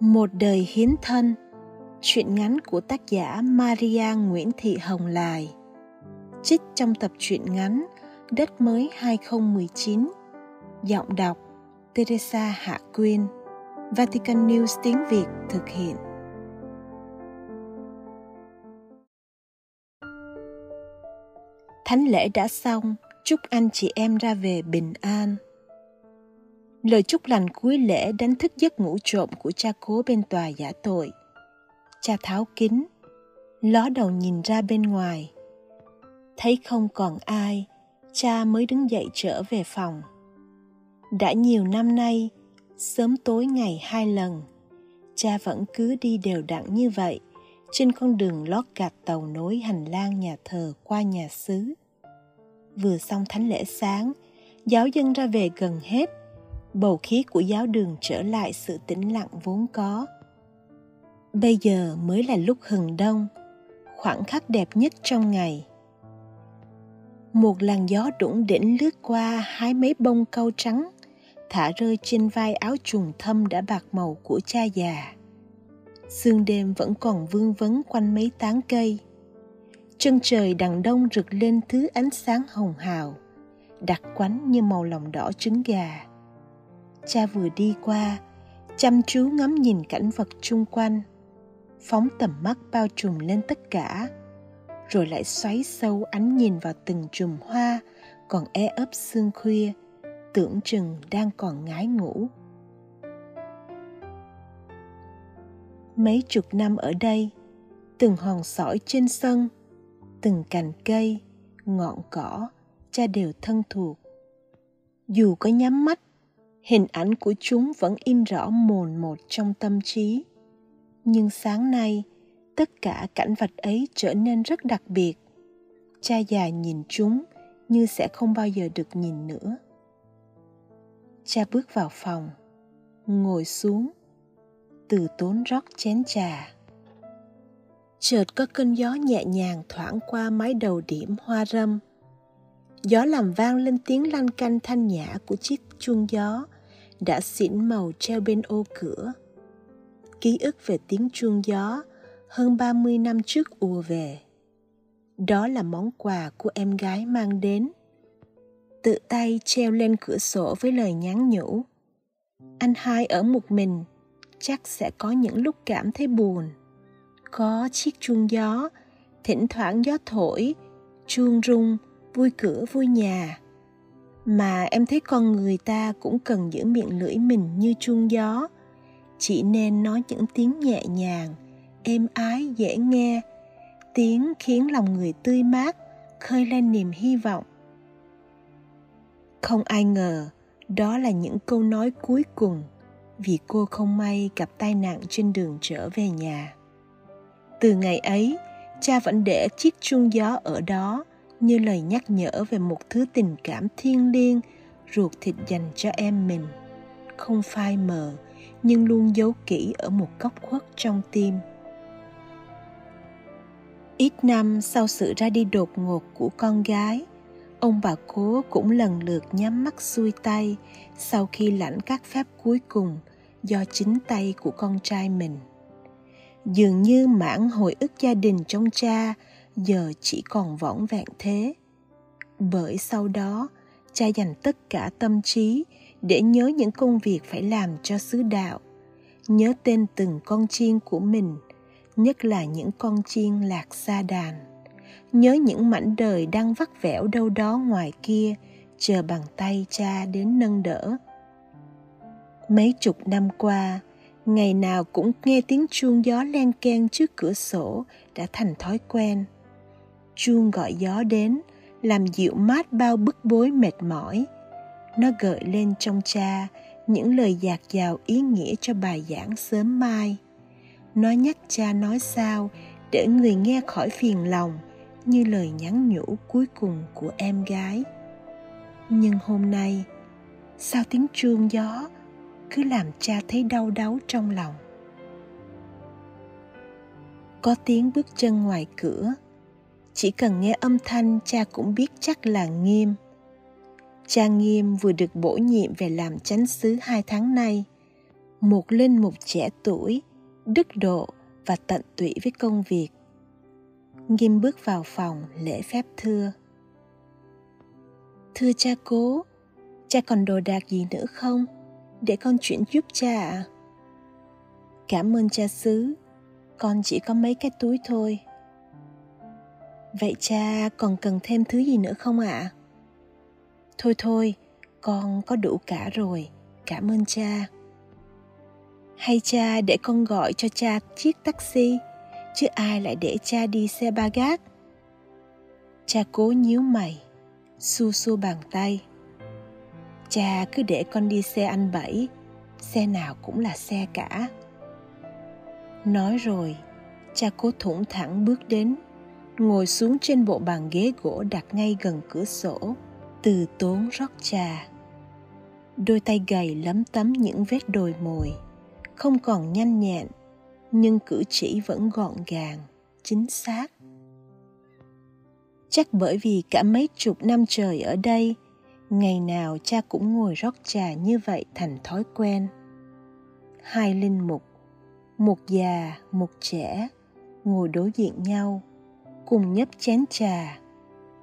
Một đời hiến thân. Chuyện ngắn của tác giả Maria Nguyễn Thị Hồng Lài. Trích trong tập truyện ngắn Đất mới 2019 Giọng đọc Teresa Hạ Quyên. Vatican News tiếng Việt thực hiện. Thánh lễ đã xong, chúc anh chị em ra về bình an. Lời chúc lành cuối lễ đánh thức giấc ngủ trộm của cha cố bên tòa giả tội. Cha tháo kính, ló đầu nhìn ra bên ngoài. Thấy không còn ai, cha mới đứng dậy trở về phòng. Đã nhiều năm nay, sớm tối ngày hai lần, cha vẫn cứ đi đều đặn như vậy trên con đường lót gạch tàu nối hành lang nhà thờ qua nhà xứ. Vừa xong thánh lễ sáng, giáo dân ra về gần hết, bầu khí của giáo đường trở lại sự tĩnh lặng vốn có. Bây giờ mới là lúc hừng đông, khoảng khắc đẹp nhất trong ngày. Một làn gió đủng đỉnh lướt qua hái mấy bông cau trắng, thả rơi trên vai áo trùng thâm đã bạc màu của cha già sương đêm vẫn còn vương vấn quanh mấy tán cây chân trời đằng đông rực lên thứ ánh sáng hồng hào đặc quánh như màu lòng đỏ trứng gà cha vừa đi qua, chăm chú ngắm nhìn cảnh vật chung quanh, phóng tầm mắt bao trùm lên tất cả, rồi lại xoáy sâu ánh nhìn vào từng chùm hoa còn e ấp sương khuya, tưởng chừng đang còn ngái ngủ. Mấy chục năm ở đây, từng hòn sỏi trên sân, từng cành cây, ngọn cỏ, cha đều thân thuộc. Dù có nhắm mắt hình ảnh của chúng vẫn in rõ mồn một trong tâm trí. Nhưng sáng nay, tất cả cảnh vật ấy trở nên rất đặc biệt. Cha già nhìn chúng như sẽ không bao giờ được nhìn nữa. Cha bước vào phòng, ngồi xuống, từ tốn rót chén trà. Chợt có cơn gió nhẹ nhàng thoảng qua mái đầu điểm hoa râm. Gió làm vang lên tiếng lanh canh thanh nhã của chiếc chuông gió đã xỉn màu treo bên ô cửa ký ức về tiếng chuông gió hơn 30 năm trước ùa về. Đó là món quà của em gái mang đến. Tự tay treo lên cửa sổ với lời nhắn nhủ. Anh hai ở một mình, chắc sẽ có những lúc cảm thấy buồn có chiếc chuông gió thỉnh thoảng gió thổi chuông rung vui cửa vui nhà mà em thấy con người ta cũng cần giữ miệng lưỡi mình như chuông gió. Chỉ nên nói những tiếng nhẹ nhàng êm ái dễ nghe. Tiếng khiến lòng người tươi mát khơi lên niềm hy vọng. Không ai ngờ đó là những câu nói cuối cùng vì cô không may gặp tai nạn trên đường trở về nhà. Từ ngày ấy, cha vẫn để chiếc chuông gió ở đó như lời nhắc nhở về một thứ tình cảm thiêng liêng ruột thịt dành cho em mình. Không phai mờ, nhưng luôn giấu kỹ ở một góc khuất trong tim. Ít năm sau sự ra đi đột ngột của con gái, ông bà cố cũng lần lượt nhắm mắt xuôi tay sau khi lãnh các phép cuối cùng do chính tay của con trai mình dường như mãn hồi ức gia đình trong cha giờ chỉ còn võng vẹn thế. Bởi sau đó, cha dành tất cả tâm trí để nhớ những công việc phải làm cho sứ đạo. Nhớ tên từng con chiên của mình, nhất là những con chiên lạc xa đàn. Nhớ những mảnh đời đang vắt vẻo đâu đó ngoài kia, chờ bàn tay cha đến nâng đỡ. Mấy chục năm qua, ngày nào cũng nghe tiếng chuông gió len keng trước cửa sổ đã thành thói quen chuông gọi gió đến, làm dịu mát bao bức bối mệt mỏi. Nó gợi lên trong cha những lời dạt dào ý nghĩa cho bài giảng sớm mai. Nó nhắc cha nói sao để người nghe khỏi phiền lòng như lời nhắn nhủ cuối cùng của em gái. Nhưng hôm nay, sao tiếng chuông gió cứ làm cha thấy đau đáu trong lòng? Có tiếng bước chân ngoài cửa chỉ cần nghe âm thanh, cha cũng biết chắc là nghiêm. Cha nghiêm vừa được bổ nhiệm về làm chánh xứ hai tháng nay. Một linh mục trẻ tuổi, đức độ và tận tụy với công việc. Nghiêm bước vào phòng lễ phép thưa. Thưa cha cố, cha còn đồ đạc gì nữa không? Để con chuyển giúp cha ạ. À? cảm ơn cha xứ, con chỉ có mấy cái túi thôi vậy cha còn cần thêm thứ gì nữa không ạ? À? thôi thôi, con có đủ cả rồi. Cảm ơn cha. Hay cha để con gọi cho cha chiếc taxi, chứ ai lại để cha đi xe ba gác? Cha cố nhíu mày xu xu bàn tay. Cha cứ để con đi xe anh bảy, xe nào cũng là xe cả. Nói rồi, cha cố thủng thẳng bước đến ngồi xuống trên bộ bàn ghế gỗ đặt ngay gần cửa sổ, từ tốn rót trà. Đôi tay gầy lấm tấm những vết đồi mồi, không còn nhanh nhẹn, nhưng cử chỉ vẫn gọn gàng, chính xác. Chắc bởi vì cả mấy chục năm trời ở đây, ngày nào cha cũng ngồi rót trà như vậy thành thói quen. Hai linh mục, một già, một trẻ, ngồi đối diện nhau cùng nhấp chén trà,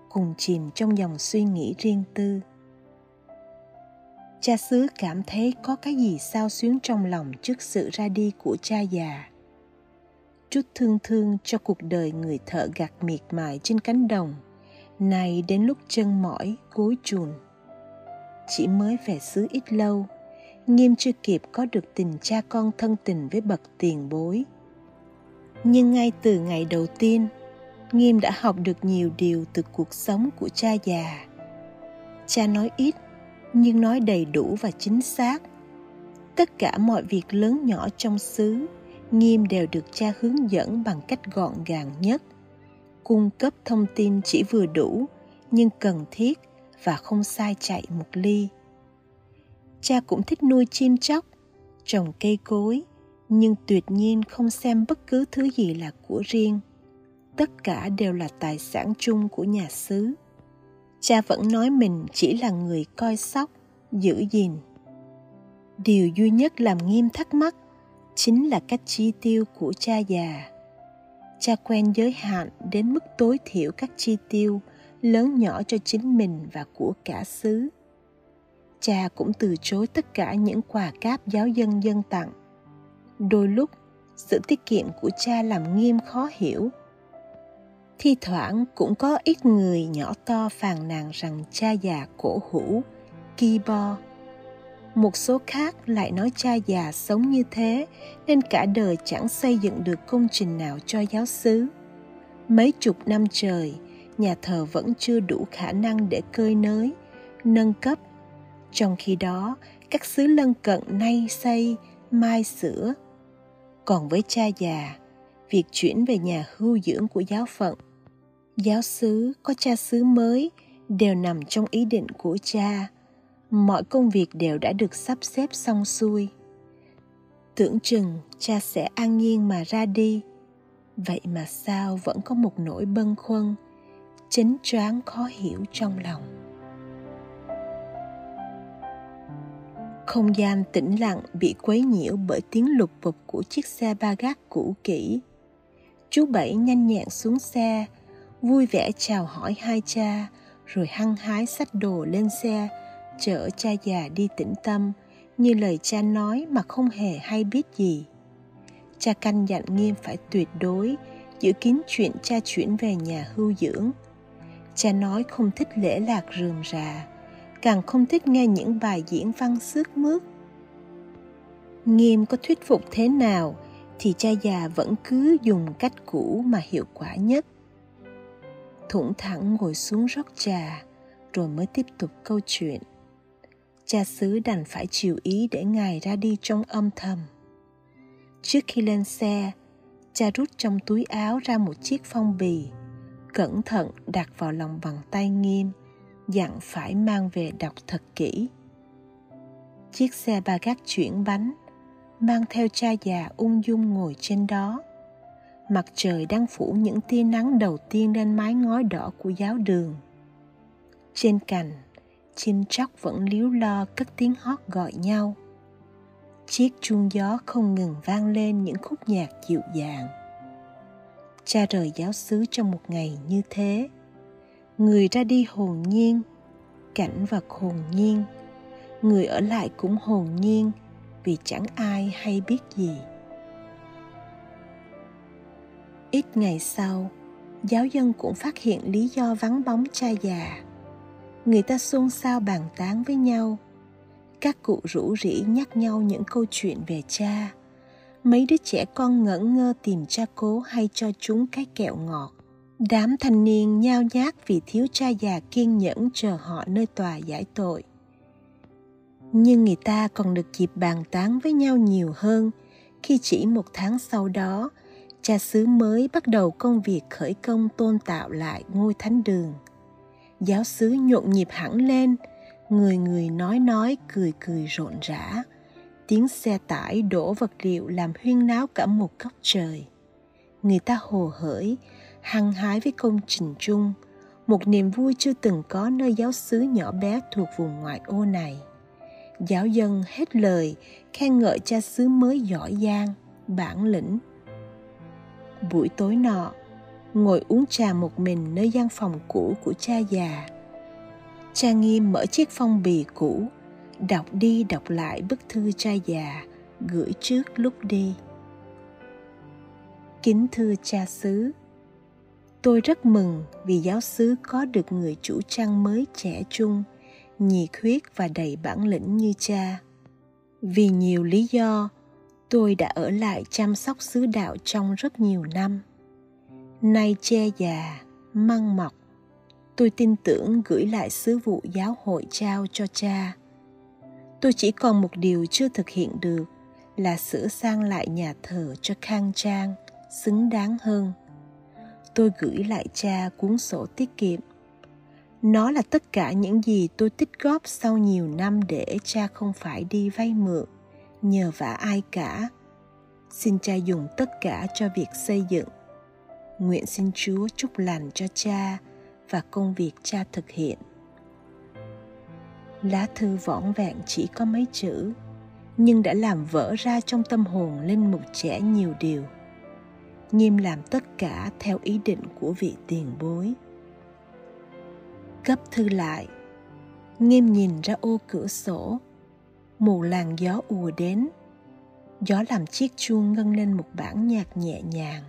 cùng chìm trong dòng suy nghĩ riêng tư. Cha xứ cảm thấy có cái gì sao xuyến trong lòng trước sự ra đi của cha già. Chút thương thương cho cuộc đời người thợ gặt miệt mài trên cánh đồng này đến lúc chân mỏi, gối chùn chỉ mới về xứ ít lâu, nghiêm chưa kịp có được tình cha con thân tình với bậc tiền bối. Nhưng ngay từ ngày đầu tiên nghiêm đã học được nhiều điều từ cuộc sống của cha già. Cha nói ít, nhưng nói đầy đủ và chính xác. Tất cả mọi việc lớn nhỏ trong xứ, nghiêm đều được cha hướng dẫn bằng cách gọn gàng nhất. Cung cấp thông tin chỉ vừa đủ, nhưng cần thiết và không sai chạy một ly. Cha cũng thích nuôi chim chóc, trồng cây cối, nhưng tuyệt nhiên không xem bất cứ thứ gì là của riêng tất cả đều là tài sản chung của nhà xứ. Cha vẫn nói mình chỉ là người coi sóc, giữ gìn. Điều duy nhất làm nghiêm thắc mắc chính là cách chi tiêu của cha già. Cha quen giới hạn đến mức tối thiểu các chi tiêu lớn nhỏ cho chính mình và của cả xứ. Cha cũng từ chối tất cả những quà cáp giáo dân dân tặng. Đôi lúc, sự tiết kiệm của cha làm nghiêm khó hiểu thi thoảng cũng có ít người nhỏ to phàn nàn rằng cha già cổ hủ ki bo một số khác lại nói cha già sống như thế, nên cả đời chẳng xây dựng được công trình nào cho giáo xứ. Mấy chục năm trời, nhà thờ vẫn chưa đủ khả năng để cơi nới, nâng cấp. Trong khi đó, các xứ lân cận nay xây, mai sửa. Còn với cha già, việc chuyển về nhà hưu dưỡng của giáo phận giáo xứ, có cha xứ mới, đều nằm trong ý định của cha. Mọi công việc đều đã được sắp xếp xong xuôi. Tưởng chừng cha sẽ an nhiên mà ra đi. Vậy mà sao vẫn có một nỗi bâng khuâng chấn choáng khó hiểu trong lòng. Không gian tĩnh lặng bị quấy nhiễu bởi tiếng lục bục của chiếc xe ba gác cũ kỹ. Chú bảy nhanh nhẹn xuống xe vui vẻ chào hỏi hai cha, rồi hăng hái xách đồ lên xe, chở cha già đi tĩnh tâm, như lời cha nói mà không hề hay biết gì. Cha canh dặn nghiêm phải tuyệt đối, giữ kín chuyện cha chuyển về nhà hưu dưỡng. Cha nói không thích lễ lạc rườm rà, càng không thích nghe những bài diễn văn xước mướt. Nghiêm có thuyết phục thế nào thì cha già vẫn cứ dùng cách cũ mà hiệu quả nhất thủng thẳng ngồi xuống rót trà, rồi mới tiếp tục câu chuyện. Cha xứ đành phải chịu ý để ngài ra đi trong âm thầm. Trước khi lên xe, cha rút trong túi áo ra một chiếc phong bì, cẩn thận đặt vào lòng bàn tay nghiêm dặn phải mang về đọc thật kỹ. Chiếc xe ba gác chuyển bánh, mang theo cha già ung dung ngồi trên đó mặt trời đang phủ những tia nắng đầu tiên lên mái ngói đỏ của giáo đường. Trên cành, chim chóc vẫn líu lo cất tiếng hót gọi nhau. Chiếc chuông gió không ngừng vang lên những khúc nhạc dịu dàng. Cha rời giáo xứ trong một ngày như thế. Người ra đi hồn nhiên, cảnh vật hồn nhiên. Người ở lại cũng hồn nhiên, vì chẳng ai hay biết gì ít ngày sau, giáo dân cũng phát hiện lý do vắng bóng cha già. Người ta xôn xao bàn tán với nhau. Các cụ rủ rỉ nhắc nhau những câu chuyện về cha. Mấy đứa trẻ con ngẩn ngơ tìm cha cố hay cho chúng cái kẹo ngọt. Đám thanh niên nhao nhác vì thiếu cha già kiên nhẫn chờ họ nơi tòa giải tội. Nhưng người ta còn được dịp bàn tán với nhau nhiều hơn khi chỉ một tháng sau đó cha xứ mới bắt đầu công việc khởi công tôn tạo lại ngôi thánh đường. Giáo xứ nhộn nhịp hẳn lên, người người nói nói cười cười rộn rã. Tiếng xe tải đổ vật liệu làm huyên náo cả một góc trời. Người ta hồ hởi, hăng hái với công trình chung, một niềm vui chưa từng có nơi giáo xứ nhỏ bé thuộc vùng ngoại ô này. Giáo dân hết lời, khen ngợi cha xứ mới giỏi giang, bản lĩnh buổi tối nọ, ngồi uống trà một mình nơi gian phòng cũ của cha già. Cha nghiêm mở chiếc phong bì cũ, đọc đi đọc lại bức thư cha già gửi trước lúc đi. Kính thưa cha xứ, tôi rất mừng vì giáo xứ có được người chủ trang mới trẻ trung, nhiệt huyết và đầy bản lĩnh như cha. Vì nhiều lý do tôi đã ở lại chăm sóc xứ đạo trong rất nhiều năm. Nay che già, măng mọc, tôi tin tưởng gửi lại sứ vụ giáo hội trao cho cha. Tôi chỉ còn một điều chưa thực hiện được là sửa sang lại nhà thờ cho khang trang, xứng đáng hơn. Tôi gửi lại cha cuốn sổ tiết kiệm. Nó là tất cả những gì tôi tích góp sau nhiều năm để cha không phải đi vay mượn nhờ vả ai cả. Xin cha dùng tất cả cho việc xây dựng. Nguyện xin chúa chúc lành cho cha và công việc cha thực hiện. Lá thư võn vẹn chỉ có mấy chữ, nhưng đã làm vỡ ra trong tâm hồn linh mục trẻ nhiều điều. Nghiêm làm tất cả theo ý định của vị tiền bối. Gấp thư lại, nghiêm nhìn ra ô cửa sổ một làn gió ùa đến. Gió làm chiếc chuông ngân lên một bản nhạc nhẹ nhàng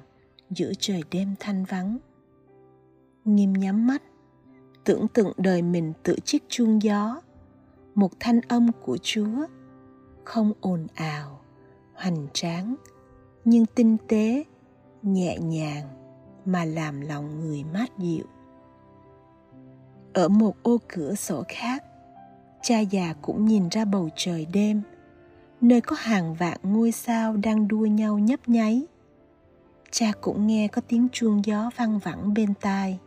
giữa trời đêm thanh vắng. Nghiêm nhắm mắt, tưởng tượng đời mình tự chiếc chuông gió, một thanh âm của chúa không ồn ào, hoành tráng, nhưng tinh tế, nhẹ nhàng mà làm lòng người mát dịu. Ở một ô cửa sổ khác cha già cũng nhìn ra bầu trời đêm. Nơi có hàng vạn ngôi sao đang đua nhau nhấp nháy. Cha cũng nghe có tiếng chuông gió văng vẳng bên tai.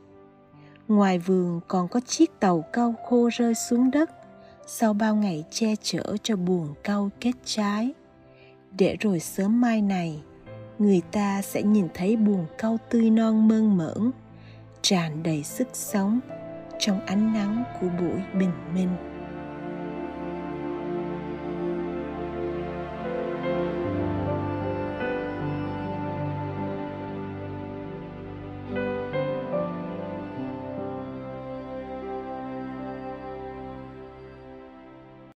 Ngoài vườn còn có chiếc tàu câu khô rơi xuống đất, sau bao ngày che chở cho buồn câu kết trái. Để rồi sớm mai này, người ta sẽ nhìn thấy buồn câu tươi non mơn mởn, tràn đầy sức sống trong ánh nắng của buổi bình minh.